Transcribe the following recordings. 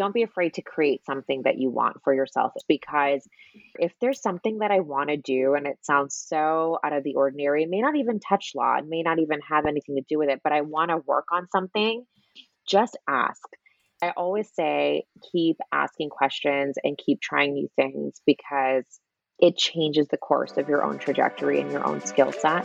don't be afraid to create something that you want for yourself because if there's something that I want to do and it sounds so out of the ordinary, it may not even touch law, it may not even have anything to do with it, but I want to work on something, just ask. I always say keep asking questions and keep trying new things because it changes the course of your own trajectory and your own skill set.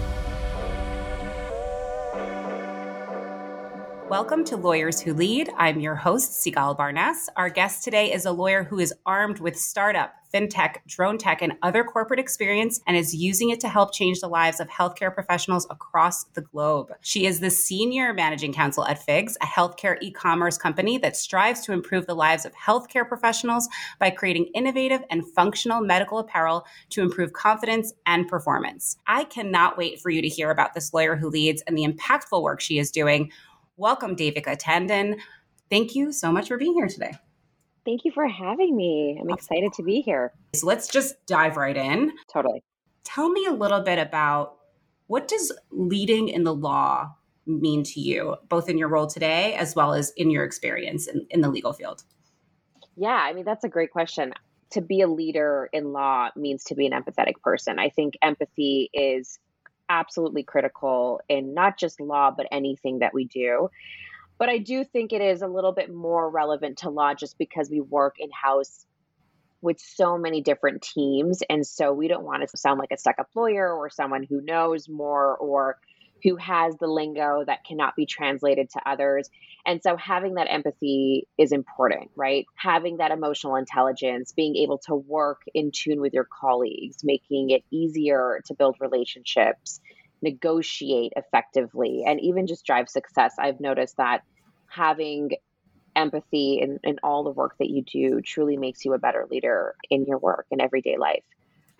Welcome to Lawyers Who Lead. I'm your host, Sigalle Barnes. Our guest today is a lawyer who is armed with startup, fintech, drone tech, and other corporate experience and is using it to help change the lives of healthcare professionals across the globe. She is the senior managing counsel at Figs, a healthcare e commerce company that strives to improve the lives of healthcare professionals by creating innovative and functional medical apparel to improve confidence and performance. I cannot wait for you to hear about this lawyer who leads and the impactful work she is doing Welcome, Devika Tandon. Thank you so much for being here today. Thank you for having me. I'm excited to be here. So let's just dive right in. Totally. Tell me a little bit about what does leading in the law mean to you, both in your role today as well as in your experience in, in the legal field? Yeah, I mean, that's a great question. To be a leader in law means to be an empathetic person. I think empathy is absolutely critical in not just law, but anything that we do. But I do think it is a little bit more relevant to law just because we work in house with so many different teams. And so we don't want to sound like a stuck up lawyer or someone who knows more or who has the lingo that cannot be translated to others. And so having that empathy is important, right? Having that emotional intelligence, being able to work in tune with your colleagues, making it easier to build relationships, negotiate effectively, and even just drive success. I've noticed that having empathy in, in all the work that you do truly makes you a better leader in your work and everyday life.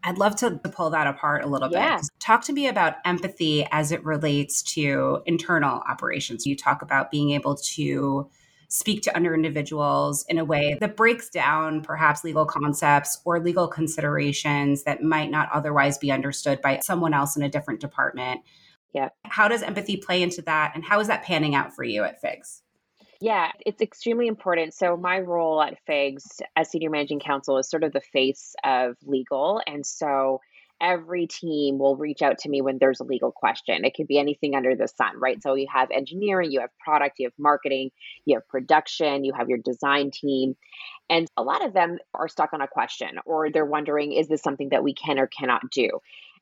I'd love to pull that apart a little yeah. bit. Talk to me about empathy as it relates to internal operations. You talk about being able to speak to under individuals in a way that breaks down perhaps legal concepts or legal considerations that might not otherwise be understood by someone else in a different department. Yeah. How does empathy play into that? And how is that panning out for you at FIGS? Yeah, it's extremely important. So, my role at FIGS as senior managing counsel is sort of the face of legal. And so, every team will reach out to me when there's a legal question. It could be anything under the sun, right? So, you have engineering, you have product, you have marketing, you have production, you have your design team. And a lot of them are stuck on a question or they're wondering, is this something that we can or cannot do?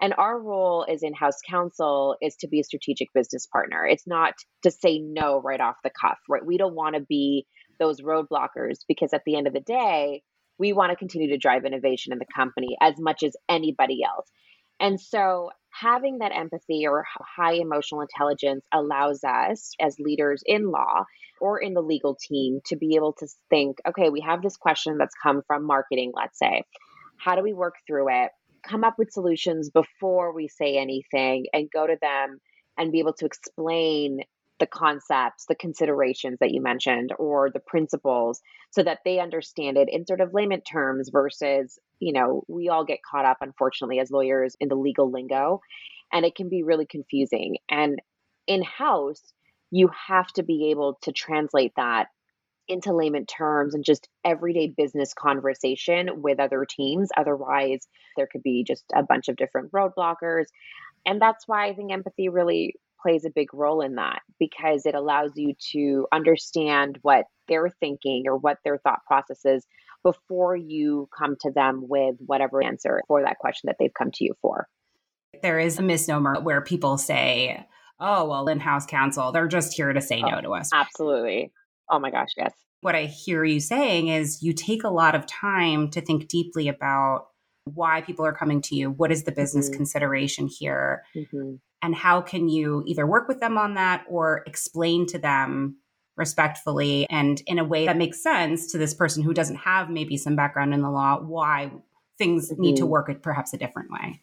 And our role as in house counsel is to be a strategic business partner. It's not to say no right off the cuff, right? We don't want to be those roadblockers because at the end of the day, we want to continue to drive innovation in the company as much as anybody else. And so having that empathy or high emotional intelligence allows us as leaders in law or in the legal team to be able to think, okay, we have this question that's come from marketing, let's say. How do we work through it? come up with solutions before we say anything and go to them and be able to explain the concepts, the considerations that you mentioned, or the principles so that they understand it in sort of layman terms versus, you know, we all get caught up, unfortunately, as lawyers in the legal lingo, and it can be really confusing. And in house, you have to be able to translate that into layman terms and just everyday business conversation with other teams. Otherwise, there could be just a bunch of different roadblockers. And that's why I think empathy really plays a big role in that because it allows you to understand what they're thinking or what their thought process is before you come to them with whatever answer for that question that they've come to you for. There is a misnomer where people say, oh, well, in house counsel, they're just here to say oh, no to us. Absolutely. Oh my gosh, yes. What I hear you saying is you take a lot of time to think deeply about why people are coming to you. What is the business mm-hmm. consideration here? Mm-hmm. And how can you either work with them on that or explain to them respectfully and in a way that makes sense to this person who doesn't have maybe some background in the law why things mm-hmm. need to mm-hmm. work perhaps a different way?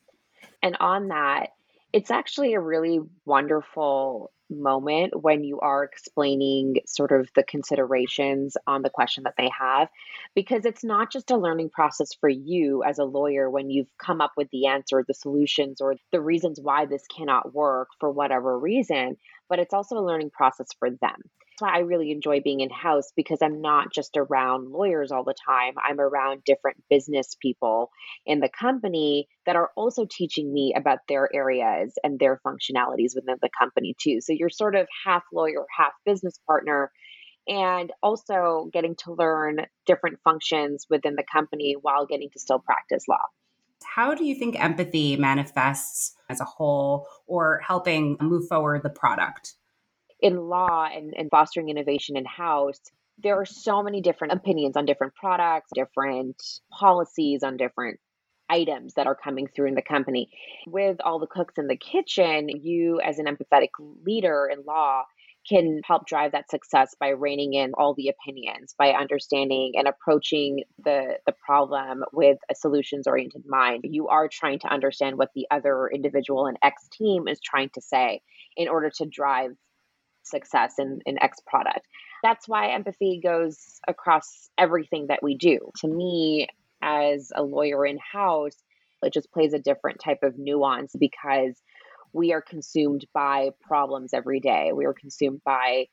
And on that, it's actually a really wonderful moment when you are explaining sort of the considerations on the question that they have because it's not just a learning process for you as a lawyer when you've come up with the answer the solutions or the reasons why this cannot work for whatever reason but it's also a learning process for them I really enjoy being in house because I'm not just around lawyers all the time. I'm around different business people in the company that are also teaching me about their areas and their functionalities within the company too. So you're sort of half lawyer, half business partner and also getting to learn different functions within the company while getting to still practice law. How do you think empathy manifests as a whole or helping move forward the product? In law and, and fostering innovation in house, there are so many different opinions on different products, different policies on different items that are coming through in the company. With all the cooks in the kitchen, you, as an empathetic leader in law, can help drive that success by reining in all the opinions, by understanding and approaching the, the problem with a solutions oriented mind. You are trying to understand what the other individual and X team is trying to say in order to drive success in, in X product. That's why empathy goes across everything that we do. To me, as a lawyer in house, it just plays a different type of nuance because we are consumed by problems every day. We are consumed by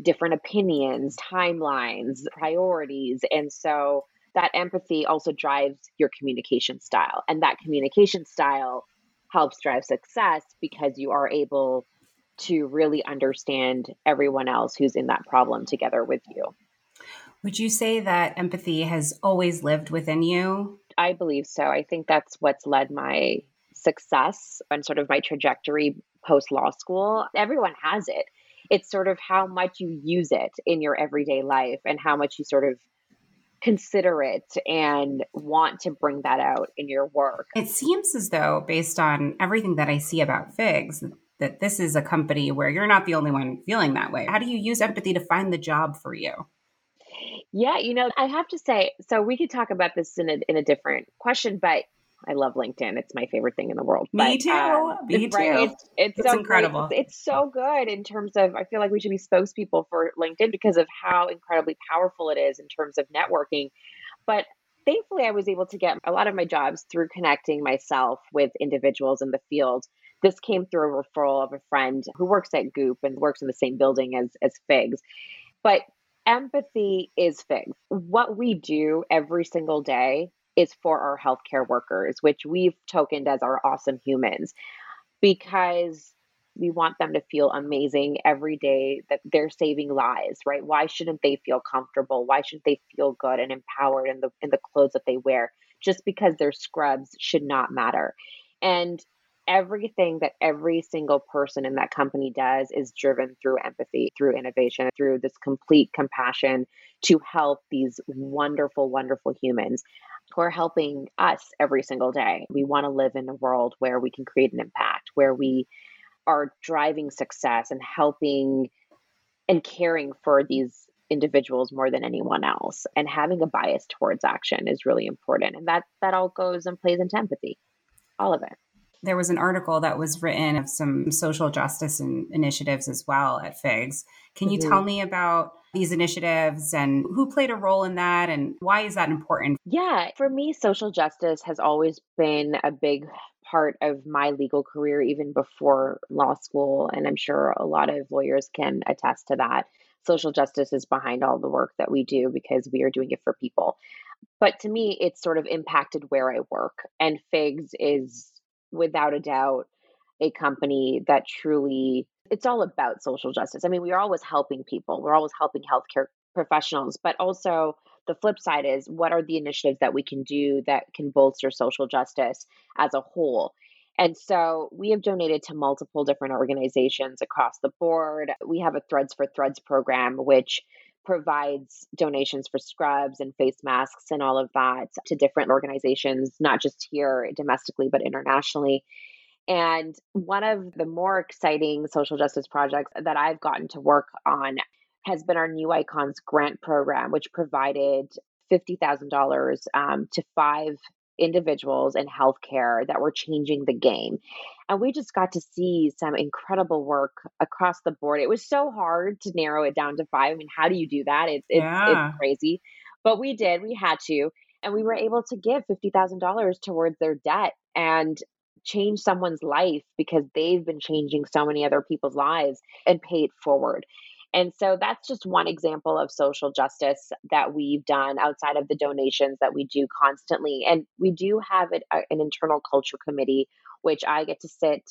different opinions, timelines, priorities. And so that empathy also drives your communication style. And that communication style helps drive success because you are able to really understand everyone else who's in that problem together with you. Would you say that empathy has always lived within you? I believe so. I think that's what's led my success and sort of my trajectory post law school. Everyone has it. It's sort of how much you use it in your everyday life and how much you sort of consider it and want to bring that out in your work. It seems as though, based on everything that I see about Figs, that this is a company where you're not the only one feeling that way. How do you use empathy to find the job for you? Yeah, you know, I have to say, so we could talk about this in a in a different question, but I love LinkedIn. It's my favorite thing in the world. Me but, too. Um, Me too. Right, it's, it's, it's so incredible. It's, it's, so good in terms of. I feel like we should be spokespeople for LinkedIn because of how incredibly powerful it is in terms of networking. But thankfully, I was able to get a lot of my jobs through connecting myself with individuals in the field this came through a referral of a friend who works at Goop and works in the same building as, as Figs. But empathy is Figs. What we do every single day is for our healthcare workers, which we've tokened as our awesome humans because we want them to feel amazing every day that they're saving lives right why shouldn't they feel comfortable why shouldn't they feel good and empowered in the in the clothes that they wear just because they're scrubs should not matter and everything that every single person in that company does is driven through empathy, through innovation, through this complete compassion to help these wonderful, wonderful humans who are helping us every single day. We want to live in a world where we can create an impact, where we are driving success and helping and caring for these individuals more than anyone else. And having a bias towards action is really important. And that that all goes and plays into empathy all of it there was an article that was written of some social justice initiatives as well at FIGS. Can you mm-hmm. tell me about these initiatives and who played a role in that and why is that important? Yeah, for me, social justice has always been a big part of my legal career, even before law school. And I'm sure a lot of lawyers can attest to that. Social justice is behind all the work that we do because we are doing it for people. But to me, it's sort of impacted where I work. And FIGS is without a doubt a company that truly it's all about social justice. I mean, we are always helping people. We're always helping healthcare professionals, but also the flip side is what are the initiatives that we can do that can bolster social justice as a whole? And so we have donated to multiple different organizations across the board. We have a Threads for Threads program, which provides donations for scrubs and face masks and all of that to different organizations, not just here domestically, but internationally. And one of the more exciting social justice projects that I've gotten to work on has been our New Icons grant program, which provided $50,000 um, to five individuals in healthcare that were changing the game. And we just got to see some incredible work across the board. It was so hard to narrow it down to five. I mean, how do you do that? It's it's, Yeah. it's crazy. But we did, we had to. And we were able to give $50,000 towards their debt and change someone's life because they've been changing so many other people's lives and pay it forward. And so that's just one example of social justice that we've done outside of the donations that we do constantly. And we do have it, uh, an internal culture committee, which I get to sit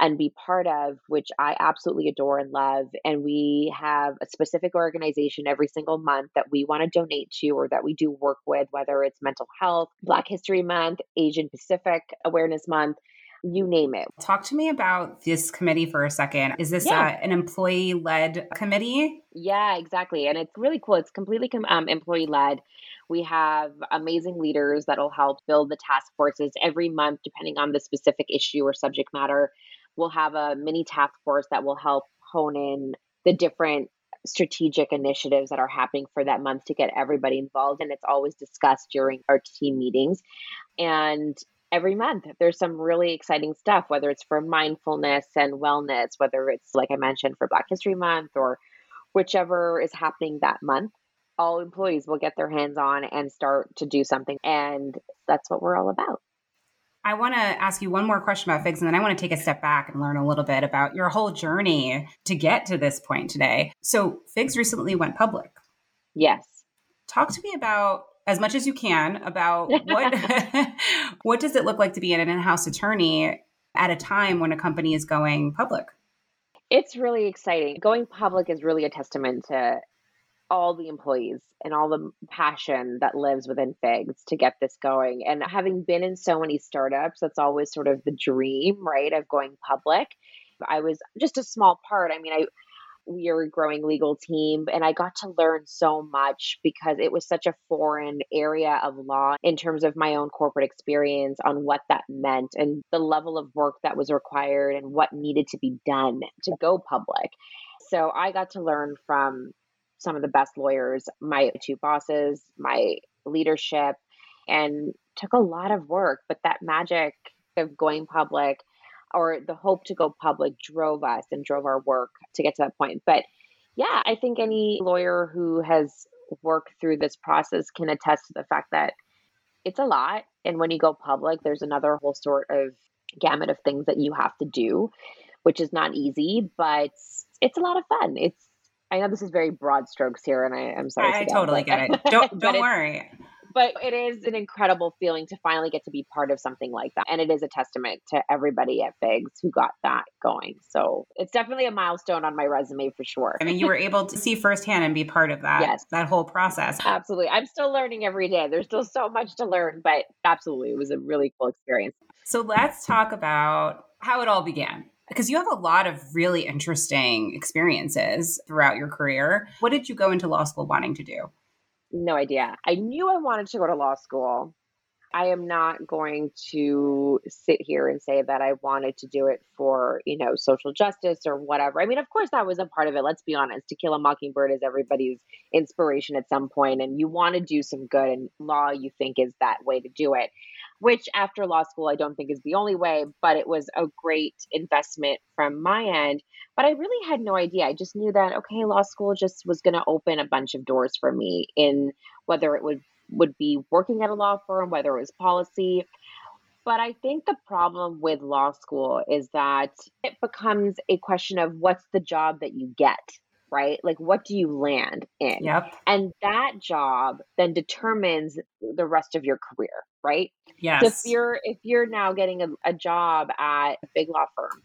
and be part of, which I absolutely adore and love. And we have a specific organization every single month that we want to donate to or that we do work with, whether it's mental health, Black History Month, Asian Pacific Awareness Month, you name it. Talk to me about this committee for a second. Is this Yeah. uh, an employee led committee? Yeah, exactly. And it's really cool. It's completely com- um, employee led. We have amazing leaders that'll help build the task forces every month, depending on the specific issue or subject matter. We'll have a mini task force that will help hone in the different strategic initiatives that are happening for that month to get everybody involved. And it's always discussed during our team meetings. And every month there's some really exciting stuff, whether it's for mindfulness and wellness, whether it's, like I mentioned, for Black History Month or whichever is happening that month. All employees will get their hands on and start to do something. And that's what we're all about. I want to ask you one more question about Figs, and then I want to take a step back and learn a little bit about your whole journey to get to this point today. So, Figs recently went public. Yes. Talk to me about as much as you can about what what does it look like to be an in-house attorney at a time when a company is going public? It's really exciting. Going public is really a testament to all the employees and all the passion that lives within Figs to get this going. And having been in so many startups, that's always sort of the dream, right, of going public. I was just a small part. I mean, I we are a growing legal team and I got to learn so much because it was such a foreign area of law in terms of my own corporate experience on what that meant and the level of work that was required and what needed to be done to go public. So I got to learn from some of the best lawyers, my two bosses, my leadership, and took a lot of work. But that magic of going public or the hope to go public drove us and drove our work to get to that point. But yeah, I think any lawyer who has worked through this process can attest to the fact that it's a lot. And when you go public, there's another whole sort of gamut of things that you have to do, which is not easy, but it's a lot of fun. It's I know this is very broad strokes here, and I, am sorry. I, I totally get it. Don't don't worry. But it is an incredible feeling to finally get to be part of something like that. And it is a testament to everybody at Figs who got that going. So it's definitely a milestone on my resume for sure. I mean, you were able to see firsthand and be part of that Yes. that whole process. Absolutely. I'm still learning every day. There's still so much to learn, but absolutely, it was a really cool experience. So let's talk about how it all began. Because you have a lot of really interesting experiences throughout your career. What did you go into law school wanting to do? No idea. I knew I wanted to go to law school. I am not going to sit here and say that I wanted to do it for, you know, social justice or whatever. I mean, of course, that was a part of it. Let's be honest. To Kill a Mockingbird is everybody's inspiration at some point, and you want to do some good, and law you think is that way to do it, which after law school, I don't think is the only way, but it was a great investment from my end. But I really had no idea. I just knew that, okay, law school just was going to open a bunch of doors for me in whether it would would be working at a law firm, whether it was policy. But I think the problem with law school is that it becomes a question of what's the job that you get, right? Like, what do you land in? Yep. And that job then determines the rest of your career, right? Yes. So if you're if you're now getting a, a job at a big law firm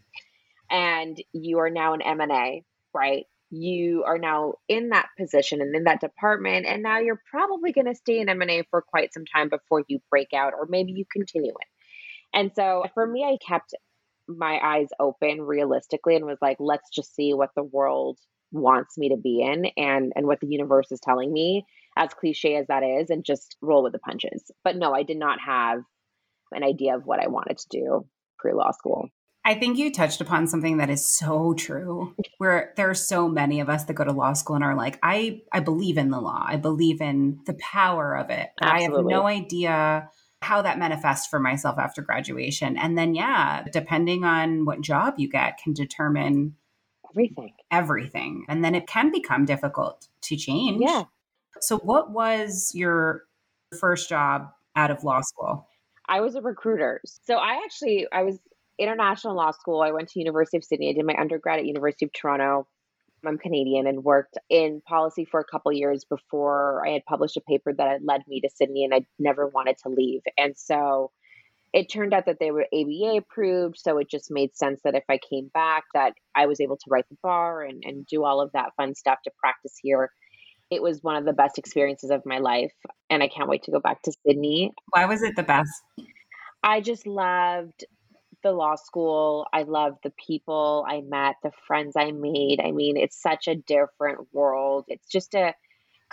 and you are now an M&A, right? You are now in that position and in that department and now you're probably going to stay in M&A for quite some time before you break out or maybe you continue it. And so for me I kept my eyes open realistically and was like let's just see what the world wants me to be in and and what the universe is telling me as cliche as that is and just roll with the punches. But no, I did not have an idea of what I wanted to do pre law school. I think you touched upon something that is so true. Where there are so many of us that go to law school and are like, I, I believe in the law. I believe in the power of it. I have no idea how that manifests for myself after graduation. And then, yeah, depending on what job you get, can determine everything. Everything. And then it can become difficult to change. Yeah. So, what was your first job out of law school? I was a recruiter. So, I actually I was international law school. I went to University of Sydney. I did my undergrad at University of Toronto. I'm Canadian and worked in policy for a couple years before I had published a paper that had led me to Sydney and I never wanted to leave. And so it turned out that they were ABA approved. So it just made sense that if I came back, that I was able to write the bar and, and do all of that fun stuff to practice here. It was one of the best experiences of my life. And I can't wait to go back to Sydney. Why was it the best? I just loved the law school. I loved the people I met, the friends I made. I mean, it's such a different world. It's just a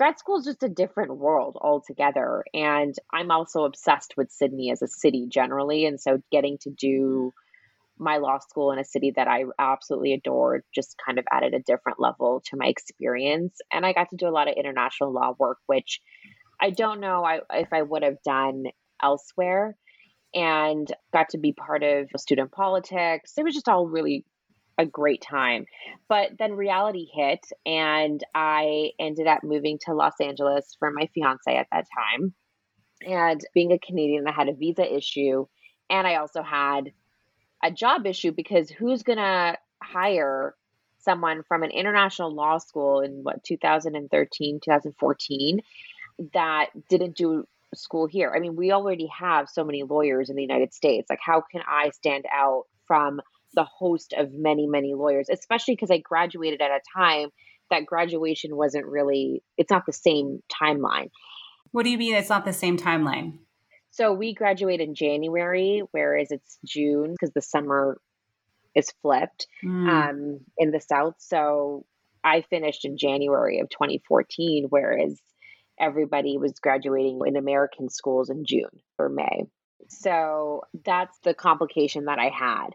grad school is just a different world altogether. And I'm also obsessed with Sydney as a city generally. And so getting to do my law school in a city that I absolutely adored just kind of added a different level to my experience. And I got to do a lot of international law work, which I don't know if I would have done elsewhere and got to be part of student politics. It was just all really a great time. But then reality hit, and I ended up moving to Los Angeles for my fiance at that time. And being a Canadian, I had a visa issue, and I also had a job issue because who's going to hire someone from an international law school in what 2013 2014 that didn't do school here. I mean, we already have so many lawyers in the United States. Like, how can I stand out from the host of many, many lawyers, especially because I graduated at a time that graduation wasn't really, it's not the same timeline. What do you mean it's not the same timeline? So we graduate in January, whereas it's June because the summer is flipped mm. um, in the South. So I finished in January of 2014, whereas everybody was graduating in American schools in June or May. So that's the complication that I had.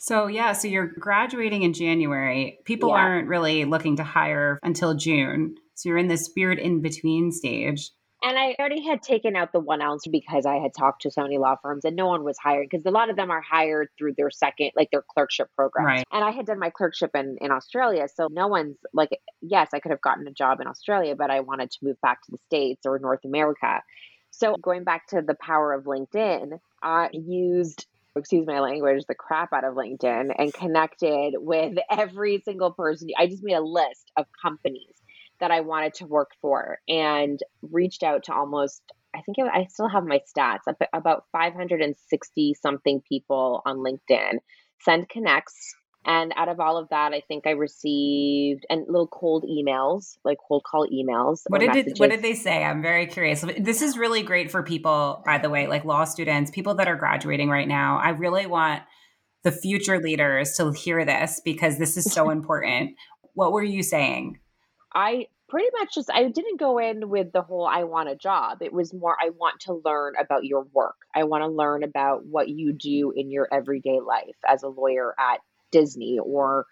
So, yeah, so you're graduating in January. People yeah. aren't really looking to hire until June. So you're in this weird in between stage. And I already had taken out the one ounce because I had talked to so many law firms and no one was hired because a lot of them are hired through their second, like their clerkship program. Right. And I had done my clerkship in, in Australia. So no one's like, yes, I could have gotten a job in Australia, but I wanted to move back to the States or North America. So going back to the power of LinkedIn, I used excuse my language, the crap out of LinkedIn and connected with every single person. I just made a list of companies that I wanted to work for and reached out to almost, I think I still have my stats, about 560 something people on LinkedIn, send connects. And out of all of that, I think I received and little cold emails, like cold call emails. What did it, what did they say? I'm very curious. This is really great for people, by the way, like law students, people that are graduating right now. I really want the future leaders to hear this because this is so important. What were you saying? I pretty much just I didn't go in with the whole I want a job. It was more I want to learn about your work. I want to learn about what you do in your everyday life as a lawyer at Disney or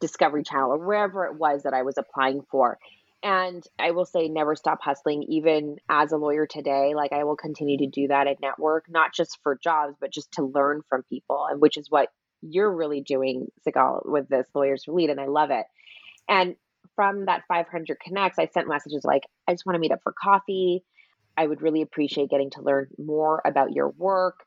Discovery Channel or wherever it was that I was applying for. And I will say, never stop hustling, even as a lawyer today. Like, I will continue to do that at network, not just for jobs, but just to learn from people, and which is what you're really doing, Sigalle, with this Lawyers for Lead. And I love it. And from that 500 connects, I sent messages like, I just want to meet up for coffee. I would really appreciate getting to learn more about your work.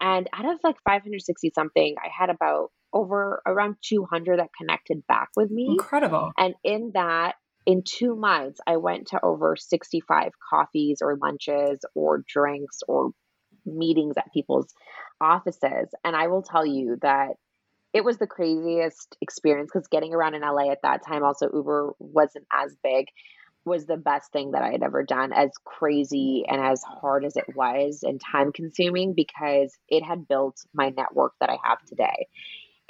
And out of like 560 something, I had about over around 200 that connected back with me. Incredible. And in that, in two months, I went to over 65 coffees or lunches or drinks or meetings at people's offices. And I will tell you that it was the craziest experience because getting around in LA at that time, also Uber wasn't as big, was the best thing that I had ever done, as crazy and as hard as it was and time consuming because it had built my network that I have today.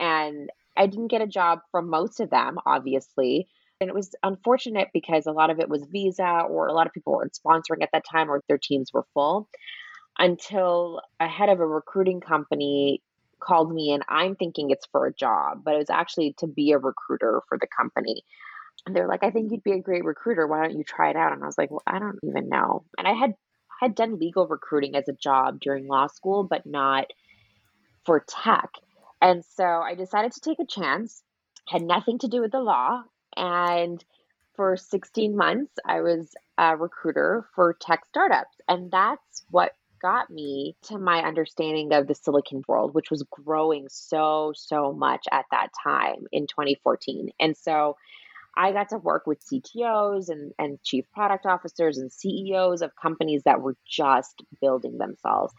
And I didn't get a job from most of them, obviously. And it was unfortunate because a lot of it was visa or a lot of people weren't sponsoring at that time or their teams were full until a head of a recruiting company called me and I'm thinking it's for a job, but it was actually to be a recruiter for the company. And they're like, I think you'd be a great recruiter. Why don't you try it out? And I was like, well, I don't even know. And I had had done legal recruiting as a job during law school, but not for tech. And so I decided to take a chance, had nothing to do with the law. And for 16 months, I was a recruiter for tech startups. And that's what got me to my understanding of the silicon world, which was growing so, so much at that time in 2014. And so I got to work with CTOs and, and chief product officers and CEOs of companies that were just building themselves.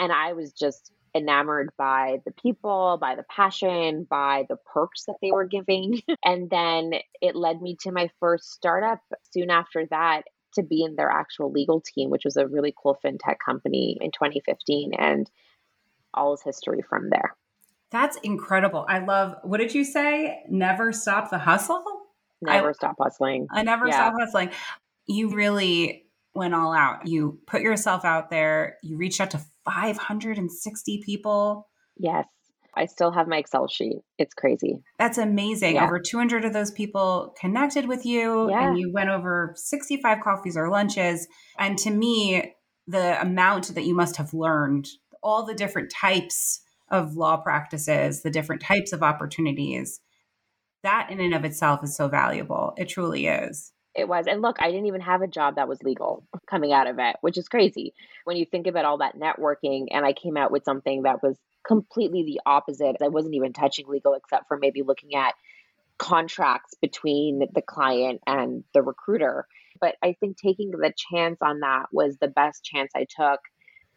And I was just enamored by the people, by the passion, by the perks that they were giving. and then it led me to my first startup soon after that to be in their actual legal team, which was a really cool fintech company in 2015. And all is history from there. That's incredible. I love, what did you say? Never stop the hustle? Never I, stop hustling. I never yeah. stop hustling. You really went all out. You put yourself out there. You reached out to 560 people. Yes. I still have my Excel sheet. It's crazy. That's amazing. Yeah. Over 200 of those people connected with you, yeah. and you went over 65 coffees or lunches. And to me, the amount that you must have learned, all the different types of law practices, the different types of opportunities, that in and of itself is so valuable. It truly is. It was. And look, I didn't even have a job that was legal coming out of it, which is crazy when you think about all that networking. And I came out with something that was completely the opposite. I wasn't even touching legal except for maybe looking at contracts between the client and the recruiter. But I think taking the chance on that was the best chance I took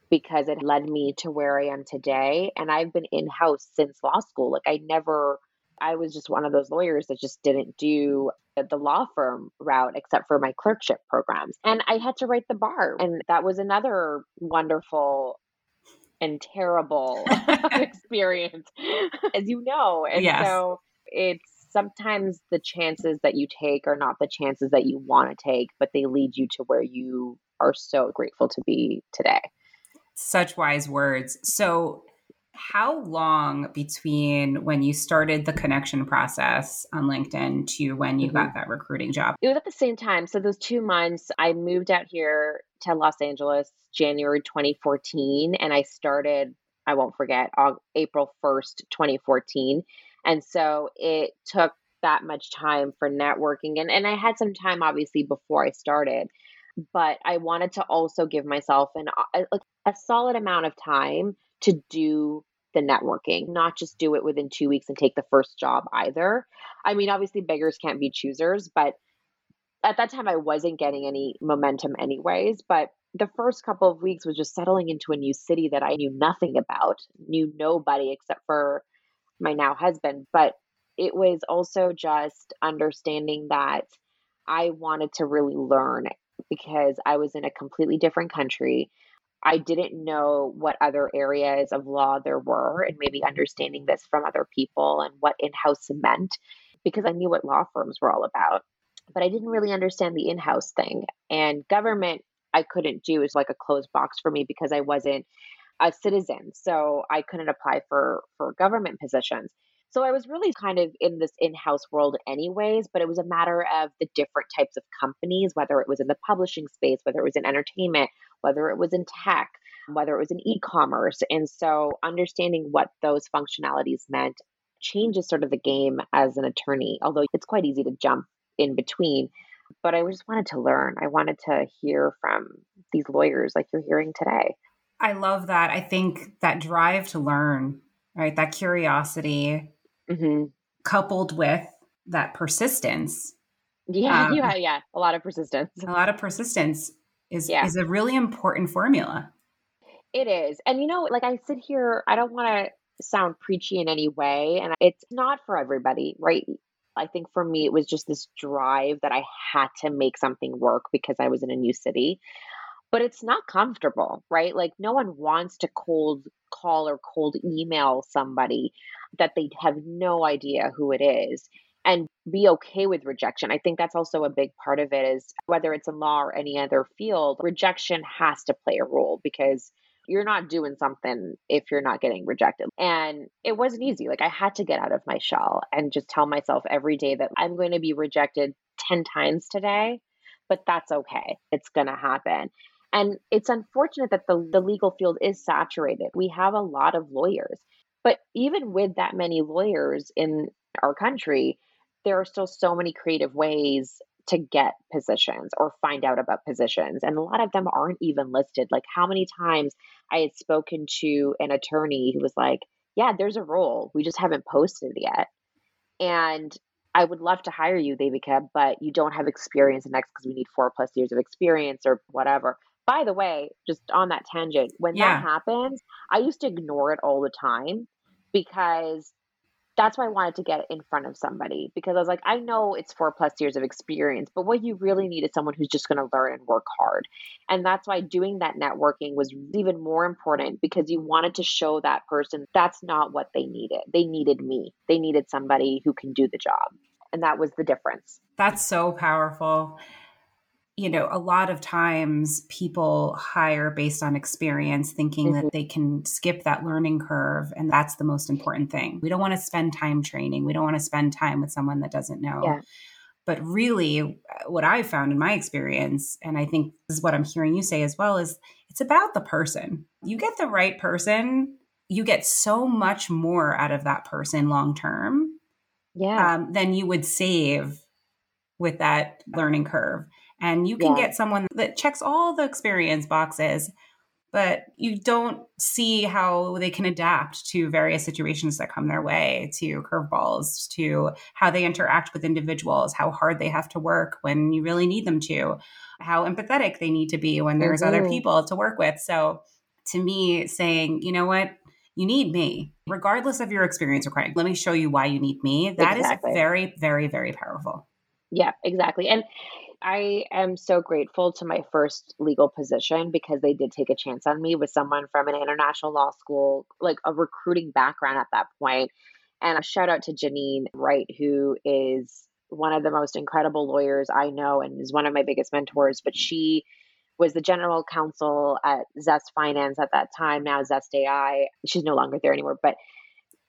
because it led me to where I am today. And I've been in house since law school. Like, I never I was just one of those lawyers that just didn't do the law firm route except for my clerkship programs. And I had to write the bar. And that was another wonderful and terrible experience, as you know. And yes. so it's sometimes the chances that you take are not the chances that you want to take, but they lead you to where you are so grateful to be today. Such wise words. So how long between when you started the connection process on LinkedIn to when you mm-hmm. got that recruiting job? It was at the same time. So those two months, I moved out here to Los Angeles January 2014, and I started. I won't forget April 1st, 2014. And so it took that much time for networking. And, and I had some time, obviously, before I started but I wanted to also give myself an a, a, solid amount of time to do the networking, not just do it within two weeks and take the first job either. I mean, obviously, beggars can't be choosers, but at that time, I wasn't getting any momentum, anyways. But the first couple of weeks was just settling into a new city that I knew nothing about, knew nobody except for my now husband. But it was also just understanding that I wanted to really learn because I was in a completely different country. I didn't know what other areas of law there were, and maybe understanding this from other people and what in house meant because I knew what law firms were all about. But I didn't really understand the in house thing. And government, I couldn't do is like a closed box for me because I wasn't a citizen. So I couldn't apply for, for government positions. So I was really kind of in this in house world, anyways, but it was a matter of the different types of companies, whether it was in the publishing space, whether it was in entertainment, whether it was in tech, whether it was in e commerce. And so understanding what those functionalities meant changes sort of the game as an attorney, although it's quite easy to jump in between. But I just wanted to learn. I wanted to hear from these lawyers like you're hearing today. I love that. I think that drive to learn, right? That curiosity mm-hmm. coupled with that persistence. Yeah, um, yeah, yeah. A lot of persistence. A lot of persistence is yeah. is a really important formula. It is. And you know, like I sit here, I don't want to sound preachy in any way, and it's not for everybody, right? I think for me, it was just this drive that I had to make something work because I was in a new city. But it's not comfortable, right? Like, no one wants to cold call or cold email somebody that they have no idea who it is and be okay with rejection. I think that's also a big part of it is whether it's in law or any other field, rejection has to play a role because you're not doing something if you're not getting rejected. And it wasn't easy. Like I had to get out of my shell and just tell myself every day that I'm going to be rejected 10 times today, but that's okay. It's going to happen. And it's unfortunate that the, the legal field is saturated. We have a lot of lawyers. But even with that many lawyers in our country, there are still so many creative ways to get positions or find out about positions. And a lot of them aren't even listed. Like, how many times I had spoken to an attorney who was like, Yeah, there's a role. We just haven't posted it yet. And I would love to hire you, Devika, but you don't have experience in X because we need four plus years of experience or whatever. By the way, just on that tangent, when yeah. that happens, I used to ignore it all the time because that's why I wanted to get in front of somebody because I was like, I know it's four plus years of experience, but what you really need is someone who's just going to learn and work hard. And that's why doing that networking was even more important because you wanted to show that person that's not what they needed. They needed me, they needed somebody who can do the job. And that was the difference. That's so powerful you know, a lot of times people hire based on experience, thinking mm-hmm. that they can skip that learning curve. And that's the most important thing. We don't want to spend time training, we don't want to spend time with someone that doesn't know. Yeah. But really, what I've found in my experience, and I think this is what I'm hearing you say as well, is it's about the person. You get the right person, you get so much more out of that person long term yeah. Um, than you would save with that learning curve. And you can yeah. get someone that checks all the experience boxes, but you don't see how they can adapt to various situations that come their way, to curveballs, to how they interact with individuals, how hard they have to work when you really need them to, how empathetic they need to be when there's mm-hmm. other people to work with. So to me, saying, you know what, you need me, regardless of your experience or requiring. Let me show you why you need me. That exactly. is very, very, very powerful. Yeah, exactly. And I am so grateful to my first legal position because they did take a chance on me with someone from an international law school, like a recruiting background at that point. And a shout out to Janine Wright, who is one of the most incredible lawyers I know and is one of my biggest mentors. But she was the general counsel at Zest Finance at that time, now Zest AI. She's no longer there anymore, but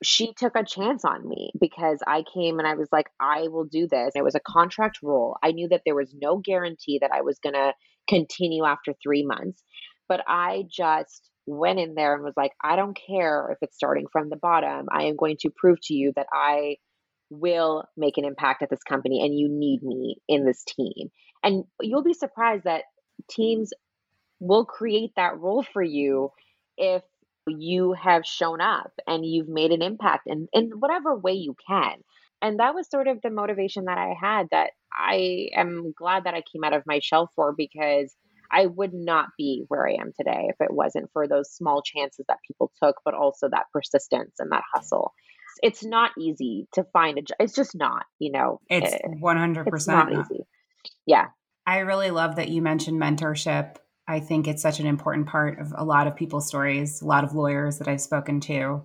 she took a chance on me because I came and I was like, I will do this. It was a contract role. I knew that there was no guarantee that I was going to continue after three months, but I just went in there and was like, I don't care if it's starting from the bottom. I am going to prove to you that I will make an impact at this company and you need me in this team. And you'll be surprised that teams will create that role for you if you have shown up and you've made an impact in, in whatever way you can. And that was sort of the motivation that I had that I am glad that I came out of my shell for because I would not be where I am today if it wasn't for those small chances that people took, but also that persistence and that hustle. It's not easy to find a job. It's just not, you know. It's 100% it's not, not easy. Yeah. I really love that you mentioned mentorship I think it's such an important part of a lot of people's stories, a lot of lawyers that I've spoken to.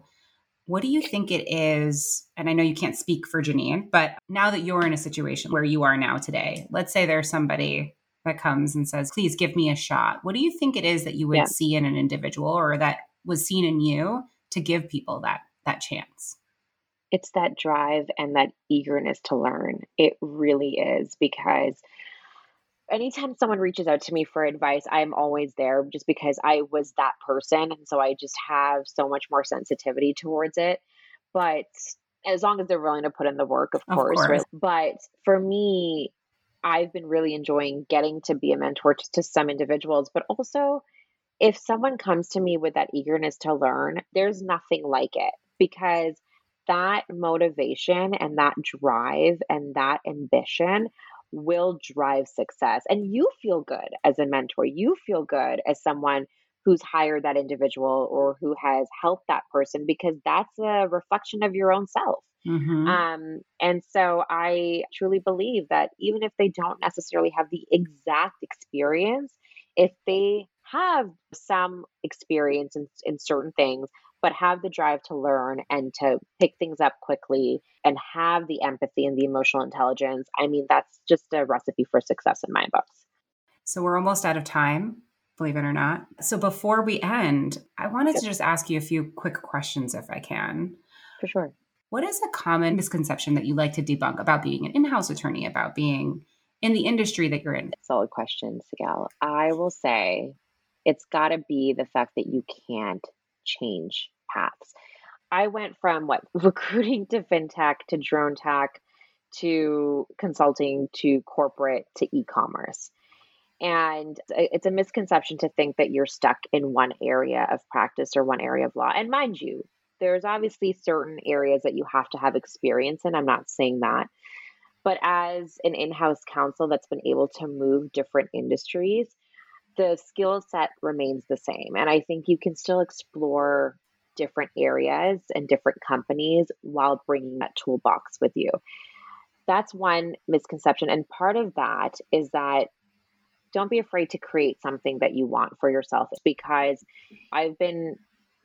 What do you think it is? And I know you can't speak for Janine, but now that you're in a situation where you are now today, let's say there's somebody that comes and says, please give me a shot. What do you think it is that you would yeah. see in an individual or that was seen in you to give people that that chance? It's that drive and that eagerness to learn. It really is because anytime someone reaches out to me for advice, I'm always there just because I was that person. And so I just have so much more sensitivity towards it. But as long as they're willing to put in the work, of, of course. course. But for me, I've been really enjoying getting to be a mentor to, to some individuals, but also if someone comes to me with that eagerness to learn, there's nothing like it because that motivation and that drive and that ambition will drive success. And you feel good as a mentor. You feel good as someone who's hired that individual or who has helped that person because that's a reflection of your own self. Mm-hmm. Um, and so I truly believe that even if they don't necessarily have the exact experience, if they have some experience in, in certain things, but have the drive to learn and to pick things up quickly and have the empathy and the emotional intelligence. I mean, that's just a recipe for success in my books. So we're almost out of time, believe it or not. So before we end, I wanted to just ask you a few quick questions if I can. For sure. What is a common misconception that you like to debunk about being an in house attorney, about being in the industry that you're in? Solid question, Sigalle. I will say It's got to be the fact that you can't change paths. I went from what recruiting to fintech to drone tech to consulting to corporate to e-commerce. And it's a misconception to think that you're stuck in one area of practice or one area of law. And mind you, there's obviously certain areas that you have to have experience in. I'm not saying that. But as an in house counsel that's been able to move different industries, the skill set remains the same. And I think you can still explore different areas and different companies while bringing that toolbox with you. That's one misconception. And part of that is that don't be afraid to create something that you want for yourself because I've been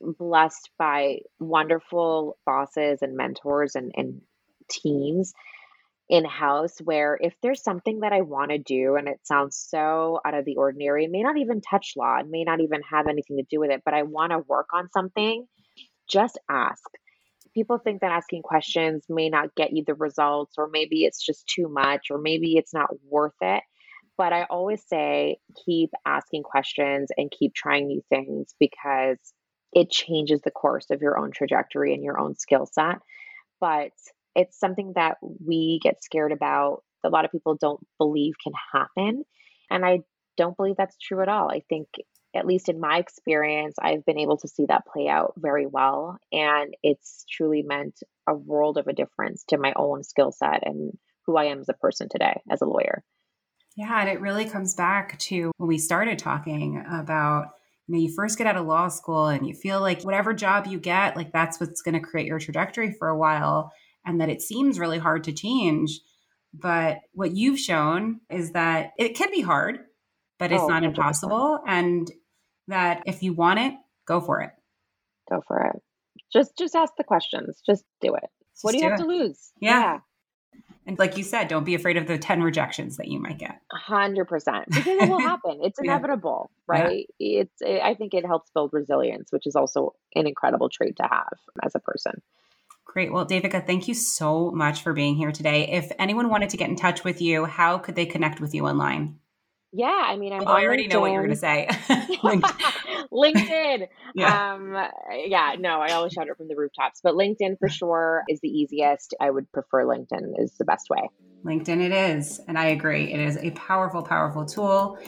blessed by wonderful bosses and mentors and, and teams in house where if there's something that I want to do and it sounds so out of the ordinary, it may not even touch law, it may not even have anything to do with it, but I want to work on something, just ask. People think that asking questions may not get you the results, or maybe it's just too much, or maybe it's not worth it. But I always say keep asking questions and keep trying new things because it changes the course of your own trajectory and your own skill set. But it's something that we get scared about. A lot of people don't believe can happen. And I don't believe that's true at all. I think, at least in my experience, I've been able to see that play out very well. And it's truly meant a world of a difference to my own skill set and who I am as a person today as a lawyer. Yeah, and it really comes back to when we started talking about you know, you first get out of law school and you feel like whatever job you get, like that's what's going to create your trajectory for a while, and that it seems really hard to change. But what you've shown is that it can be hard, but it's oh, not 100%. impossible. And that if you want it, go for it. Go for it. Just just ask the questions. Just do it. Just what do you have it. to lose? Yeah. yeah. And like you said, don't be afraid of the 10 rejections that you might get. 100%. Because it will happen. It's inevitable, yeah. right? Yeah. It's it, I think it helps build resilience, which is also an incredible trait to have as a person. Great. Well, Devika, thank you so much for being here today. If anyone wanted to get in touch with you, how could they connect with you online? Yeah, I mean, I'm. Oh, I already LinkedIn. know what you're going to say. LinkedIn. yeah. Um, yeah. No, I always shout it from the rooftops, but LinkedIn for sure is the easiest. I would prefer LinkedIn is the best way. LinkedIn, it is, and I agree. It is a powerful, powerful tool.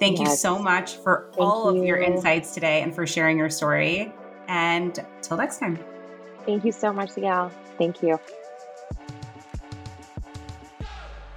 Thank yes. you so much for Thank all you. of your insights today and for sharing your story. And till next time. Thank you so much, Sigalle. Thank you.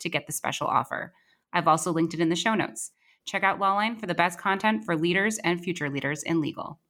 to get the special offer. I've also linked it in the show notes. Check out Lawline for the best content for leaders and future leaders in legal.